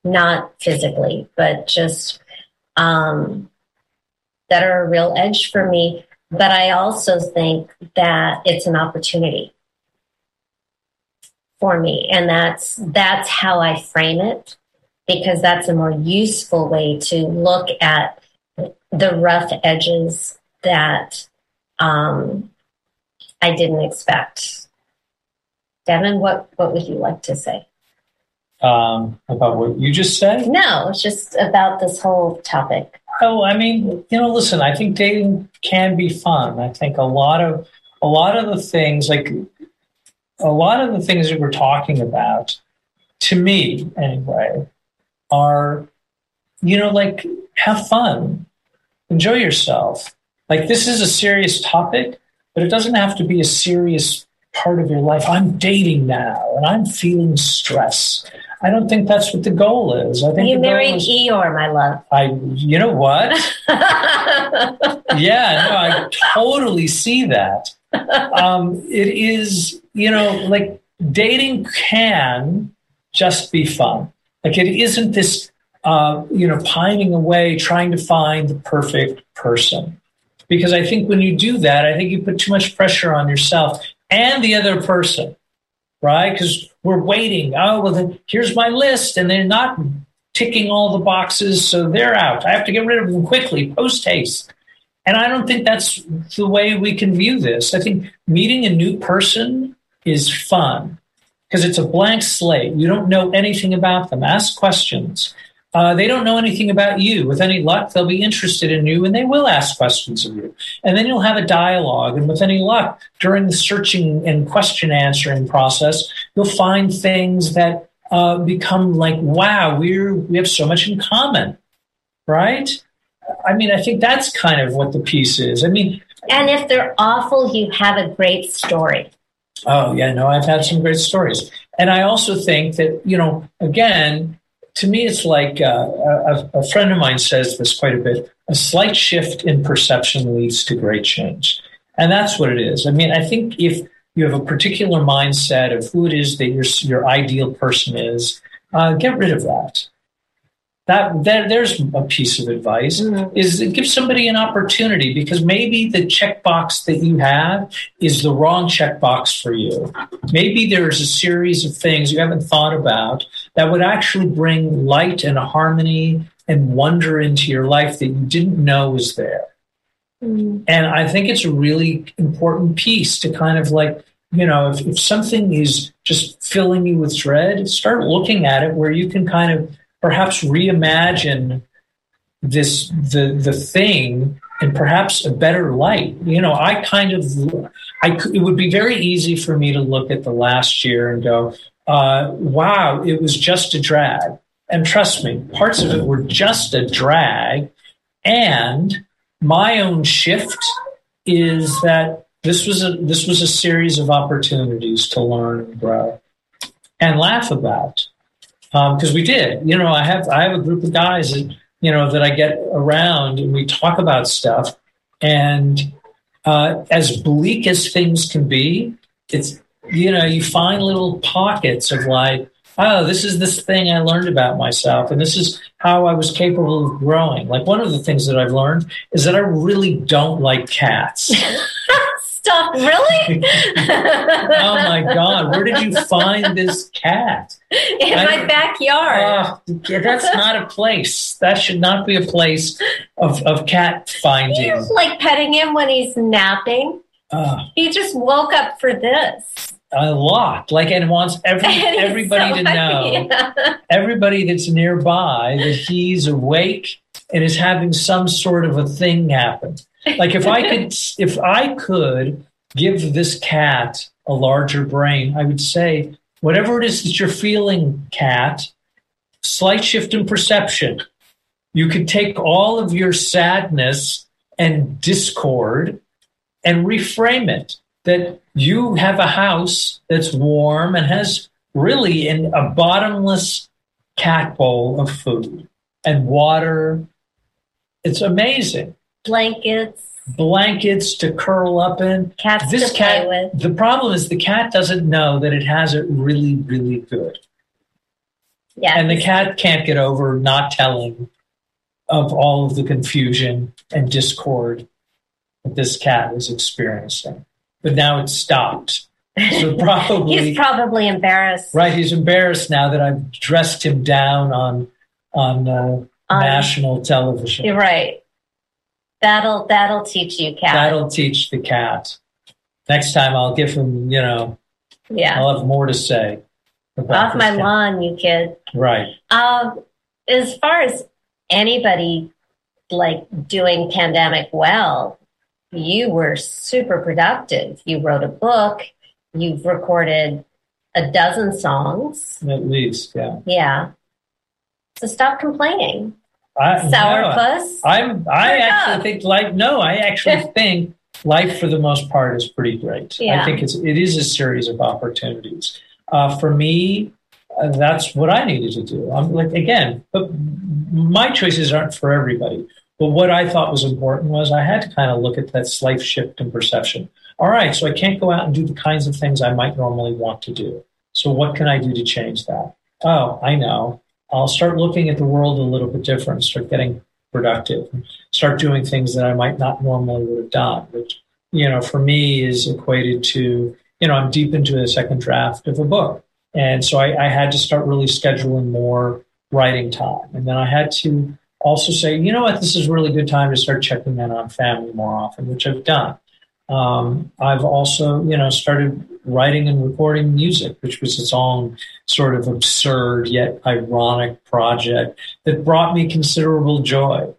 S2: Not physically, but just um, that are a real edge for me. But I also think that it's an opportunity for me. And that's that's how I frame it because that's a more useful way to look at the rough edges that um, I didn't expect. Devin, what, what would you like to say?
S3: Um, about what you just said?
S2: No, it's just about this whole topic.
S3: Oh, I mean, you know, listen, I think dating can be fun. I think a lot of a lot of the things like a lot of the things that we're talking about to me anyway are, you know, like have fun, enjoy yourself. Like this is a serious topic, but it doesn't have to be a serious part of your life. I'm dating now and I'm feeling stress. I don't think that's what the goal is. I think
S2: you married
S3: is,
S2: Eeyore, my love.
S3: I, you know what? [LAUGHS] yeah, no, I totally see that. Um, it is, you know, like dating can just be fun. Like it isn't this, uh, you know, pining away trying to find the perfect person. Because I think when you do that, I think you put too much pressure on yourself and the other person, right? Because we're waiting. Oh, well, then here's my list, and they're not ticking all the boxes, so they're out. I have to get rid of them quickly, post haste. And I don't think that's the way we can view this. I think meeting a new person is fun because it's a blank slate. You don't know anything about them. Ask questions. Uh, they don't know anything about you. With any luck, they'll be interested in you and they will ask questions of you. And then you'll have a dialogue. And with any luck, during the searching and question answering process, you'll find things that uh, become like, wow, we're, we have so much in common, right? I mean, I think that's kind of what the piece is. I mean,
S2: and if they're awful, you have a great story.
S3: Oh, yeah, no, I've had some great stories. And I also think that, you know, again, to me, it's like uh, a, a, friend of mine says this quite a bit a slight shift in perception leads to great change. And that's what it is. I mean, I think if you have a particular mindset of who it is that your, your ideal person is, uh, get rid of that that, that there's a piece of advice mm-hmm. is give somebody an opportunity because maybe the checkbox that you have is the wrong checkbox for you. Maybe there's a series of things you haven't thought about that would actually bring light and harmony and wonder into your life that you didn't know was there. Mm-hmm. And I think it's a really important piece to kind of like, you know, if, if something is just filling you with dread, start looking at it where you can kind of perhaps reimagine this the the thing in perhaps a better light. You know, I kind of I it would be very easy for me to look at the last year and go, uh, "Wow, it was just a drag." And trust me, parts of it were just a drag. And my own shift is that this was a this was a series of opportunities to learn and grow and laugh about because um, we did. You know, I have I have a group of guys that you know that I get around and we talk about stuff. And uh, as bleak as things can be, it's you know you find little pockets of like, oh, this is this thing I learned about myself, and this is how I was capable of growing. Like one of the things that I've learned is that I really don't like cats. [LAUGHS]
S2: Stop, really? [LAUGHS]
S3: oh my God, where did you find this cat?
S2: In I, my backyard. Uh,
S3: that's not a place. That should not be a place of, of cat finding.
S2: You like petting him when he's napping. Uh, he just woke up for this.
S3: A lot, like, and wants every [LAUGHS] and everybody so to know, [LAUGHS] yeah. everybody that's nearby, that he's awake and is having some sort of a thing happen. Like if I [LAUGHS] could, if I could give this cat a larger brain, I would say, whatever it is that you're feeling, cat, slight shift in perception. You could take all of your sadness and discord and reframe it that you have a house that's warm and has really in a bottomless cat bowl of food and water. It's amazing
S2: blankets
S3: blankets to curl up in.
S2: Cats this to cat, play with.
S3: The problem is the cat doesn't know that it has it really, really good.
S2: Yeah.
S3: And the cat can't get over not telling of all of the confusion and discord that this cat is experiencing. But now it's stopped. So [LAUGHS] probably
S2: he's probably embarrassed.
S3: Right, he's embarrassed now that I've dressed him down on on uh, um, national television.
S2: You're right. That'll that'll teach you cat.
S3: That'll teach the cat. Next time I'll give him, you know,
S2: yeah,
S3: I'll have more to say.
S2: Off my cat. lawn, you kid.
S3: Right.
S2: Um, as far as anybody like doing pandemic well, you were super productive. You wrote a book. You've recorded a dozen songs.
S3: At least, yeah.
S2: Yeah. So stop complaining.
S3: I,
S2: Sourpuss.
S3: No, I'm. I actually up. think life. No, I actually [LAUGHS] think life for the most part is pretty great. Yeah. I think it's it is a series of opportunities. Uh, for me, uh, that's what I needed to do. I'm like, again, but my choices aren't for everybody. But what I thought was important was I had to kind of look at that slight shift in perception. All right, so I can't go out and do the kinds of things I might normally want to do. So what can I do to change that? Oh, I know. I'll start looking at the world a little bit different, start getting productive, start doing things that I might not normally would have done, which, you know, for me is equated to, you know, I'm deep into the second draft of a book. And so I, I had to start really scheduling more writing time. And then I had to also say, you know what, this is a really good time to start checking in on family more often, which I've done. Um, I've also, you know, started writing and recording music, which was its own sort of absurd yet ironic project that brought me considerable joy,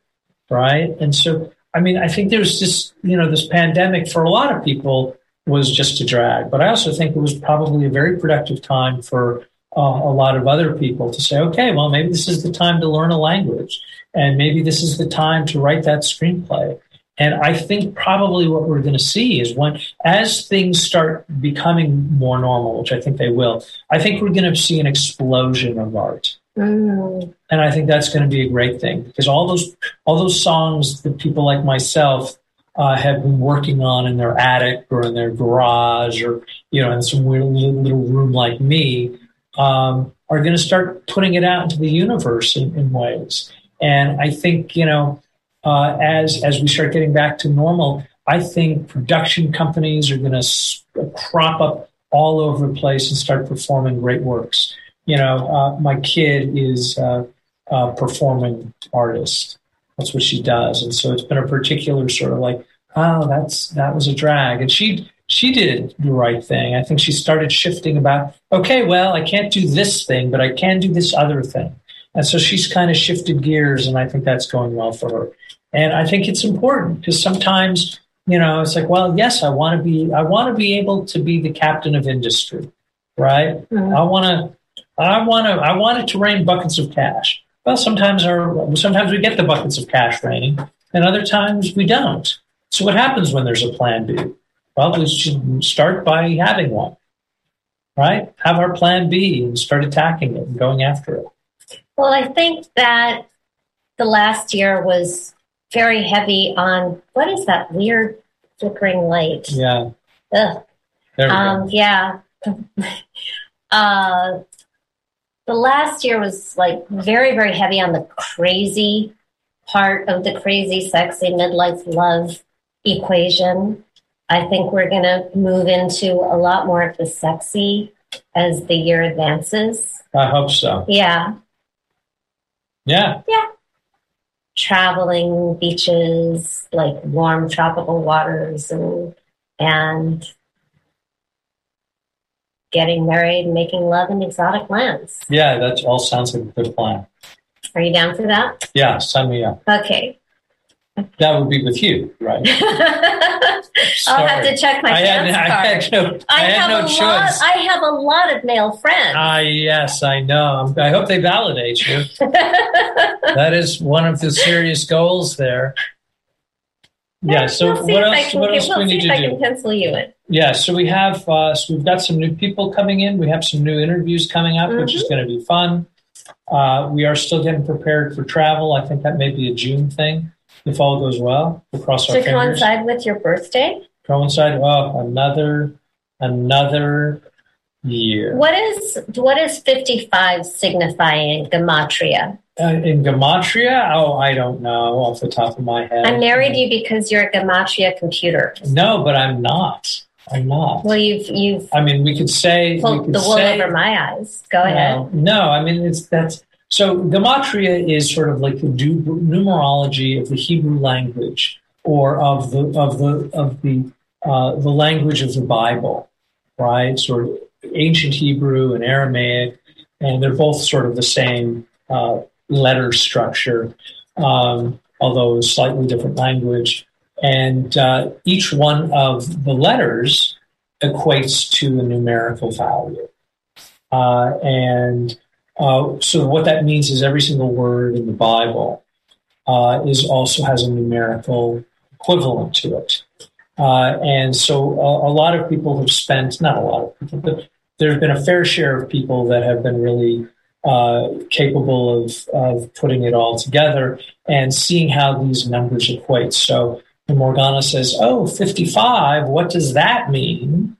S3: right? And so, I mean, I think there's this, you know, this pandemic for a lot of people was just a drag, but I also think it was probably a very productive time for uh, a lot of other people to say, okay, well, maybe this is the time to learn a language, and maybe this is the time to write that screenplay. And I think probably what we're going to see is when, as things start becoming more normal, which I think they will, I think we're going to see an explosion of art. Mm. And I think that's going to be a great thing because all those all those songs that people like myself uh, have been working on in their attic or in their garage or you know in some weird little, little room like me um, are going to start putting it out into the universe in, in ways. And I think you know uh, as as we start getting back to normal, I think production companies are going to crop up all over the place and start performing great works. You know, uh, my kid is uh, a performing artist. That's what she does, and so it's been a particular sort of like, oh, that's that was a drag, and she she did the right thing. I think she started shifting about, okay, well, I can't do this thing, but I can do this other thing. And so she's kind of shifted gears, and I think that's going well for her. And I think it's important because sometimes, you know, it's like, well, yes, I want to be, I want to be able to be the captain of industry, right? Mm-hmm. I want to, I want to, I want it to rain buckets of cash. Well, sometimes our, sometimes we get the buckets of cash raining, and other times we don't. So what happens when there's a plan B? Well, we should start by having one, right? Have our plan B and start attacking it and going after it.
S2: Well, I think that the last year was very heavy on what is that weird flickering light?
S3: Yeah.
S2: Ugh. Um, yeah. [LAUGHS] uh, the last year was like very, very heavy on the crazy part of the crazy, sexy midlife love equation. I think we're going to move into a lot more of the sexy as the year advances.
S3: I hope so.
S2: Yeah.
S3: Yeah.
S2: Yeah traveling beaches, like warm tropical waters, and and getting married, making love in exotic lands.
S3: Yeah, that all sounds like a good plan.
S2: Are you down for that?
S3: Yeah, sign me up.
S2: Okay.
S3: That would be with you, right? [LAUGHS]
S2: I'll have to check my I had, I had no, I, I had have no a choice. Lot, I have a lot of male friends.
S3: Ah, yes, I know. I hope they validate you. [LAUGHS] that is one of the serious goals there. Yeah. So
S2: we'll
S3: what else?
S2: Can,
S3: what else
S2: we'll
S3: we need to
S2: I
S3: do?
S2: can pencil you in.
S3: Yeah. So we have. Uh, so we've got some new people coming in. We have some new interviews coming up, mm-hmm. which is mm-hmm. going to be fun. Uh, we are still getting prepared for travel. I think that may be a June thing if all goes well. across
S2: our
S3: to
S2: fingers. coincide with your birthday.
S3: Coincide. Well, another another year.
S2: What is what is fifty five signifying gematria?
S3: Uh, in gematria, oh, I don't know off the top of my head.
S2: I married you because you're a gematria computer.
S3: No, but I'm not. I'm not.
S2: Well, you've you've.
S3: I mean, we could say
S2: pulled
S3: we could
S2: the wool say, over my eyes. Go ahead.
S3: No, I mean it's that's so gematria is sort of like the numerology of the Hebrew language or of the of the of the uh, the language of the Bible, right? Sort of ancient Hebrew and Aramaic, and they're both sort of the same uh, letter structure, um, although slightly different language. And uh, each one of the letters equates to a numerical value. Uh, and uh, so what that means is every single word in the Bible uh, is also has a numerical equivalent to it. Uh, and so a, a, lot of people have spent, not a lot of people, but there's been a fair share of people that have been really uh, capable of, of putting it all together and seeing how these numbers equate. So when Morgana says, oh, 55, what does that mean?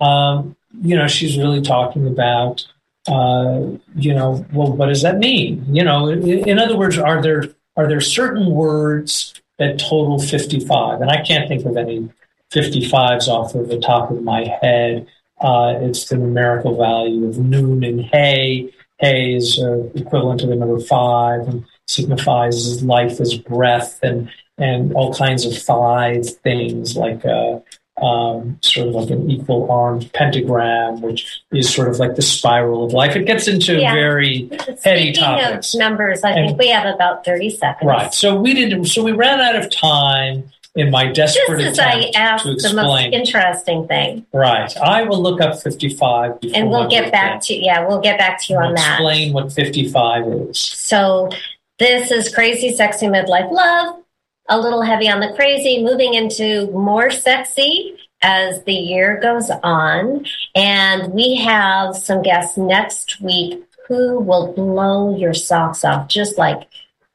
S3: Um, you know, she's really talking about, uh, you know, well, what does that mean? You know, in, other words, are there are there certain words that total 55? And I can't think of any 55s off of the top of my head. Uh, it's the numerical value of noon and hay. Hay is uh, equivalent to the number five and signifies life as breath and, and all kinds of five things like uh, um, sort of like an equal armed pentagram, which is sort of like the spiral of life. It gets into yeah. very Speaking heady topics.
S2: Of numbers, I and, think we have about 30 seconds.
S3: Right. So we didn't, so we ran out of time in my desperate Just as I asked the most
S2: interesting thing.
S3: Right. I will look up 55.
S2: And we'll get back to, yeah, we'll get back to you on
S3: that. Explain what 55 is.
S2: So this is Crazy Sexy Midlife Love. A little heavy on the crazy, moving into more sexy as the year goes on. And we have some guests next week who will blow your socks off, just like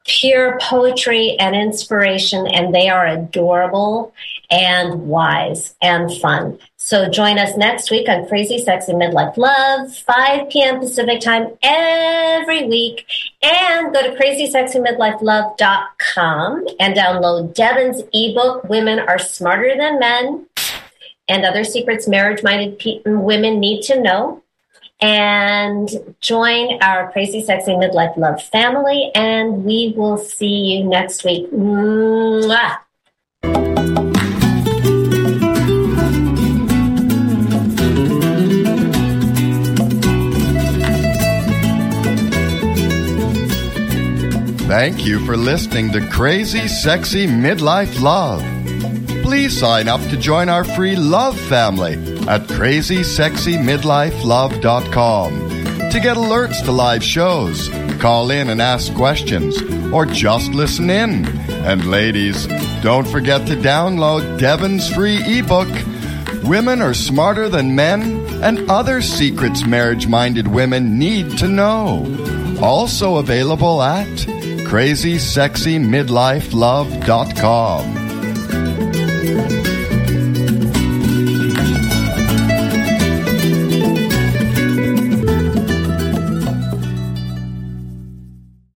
S2: pure poetry and inspiration, and they are adorable and wise and fun. So join us next week on Crazy Sexy Midlife Love, 5 p.m. Pacific time every week. And go to crazysexymidlifelove.com and download Devin's ebook, Women Are Smarter Than Men and Other Secrets Marriage Minded Women Need to Know and join our Crazy Sexy Midlife Love family. And we will see you next week. Mwah.
S1: Thank you for listening to Crazy Sexy Midlife Love please sign up to join our free love family at crazysexymidlifelove.com to get alerts to live shows, call in and ask questions, or just listen in. And ladies, don't forget to download Devin's free ebook, Women Are Smarter Than Men and Other Secrets Marriage Minded Women Need to Know. Also available at crazysexymidlifelove.com.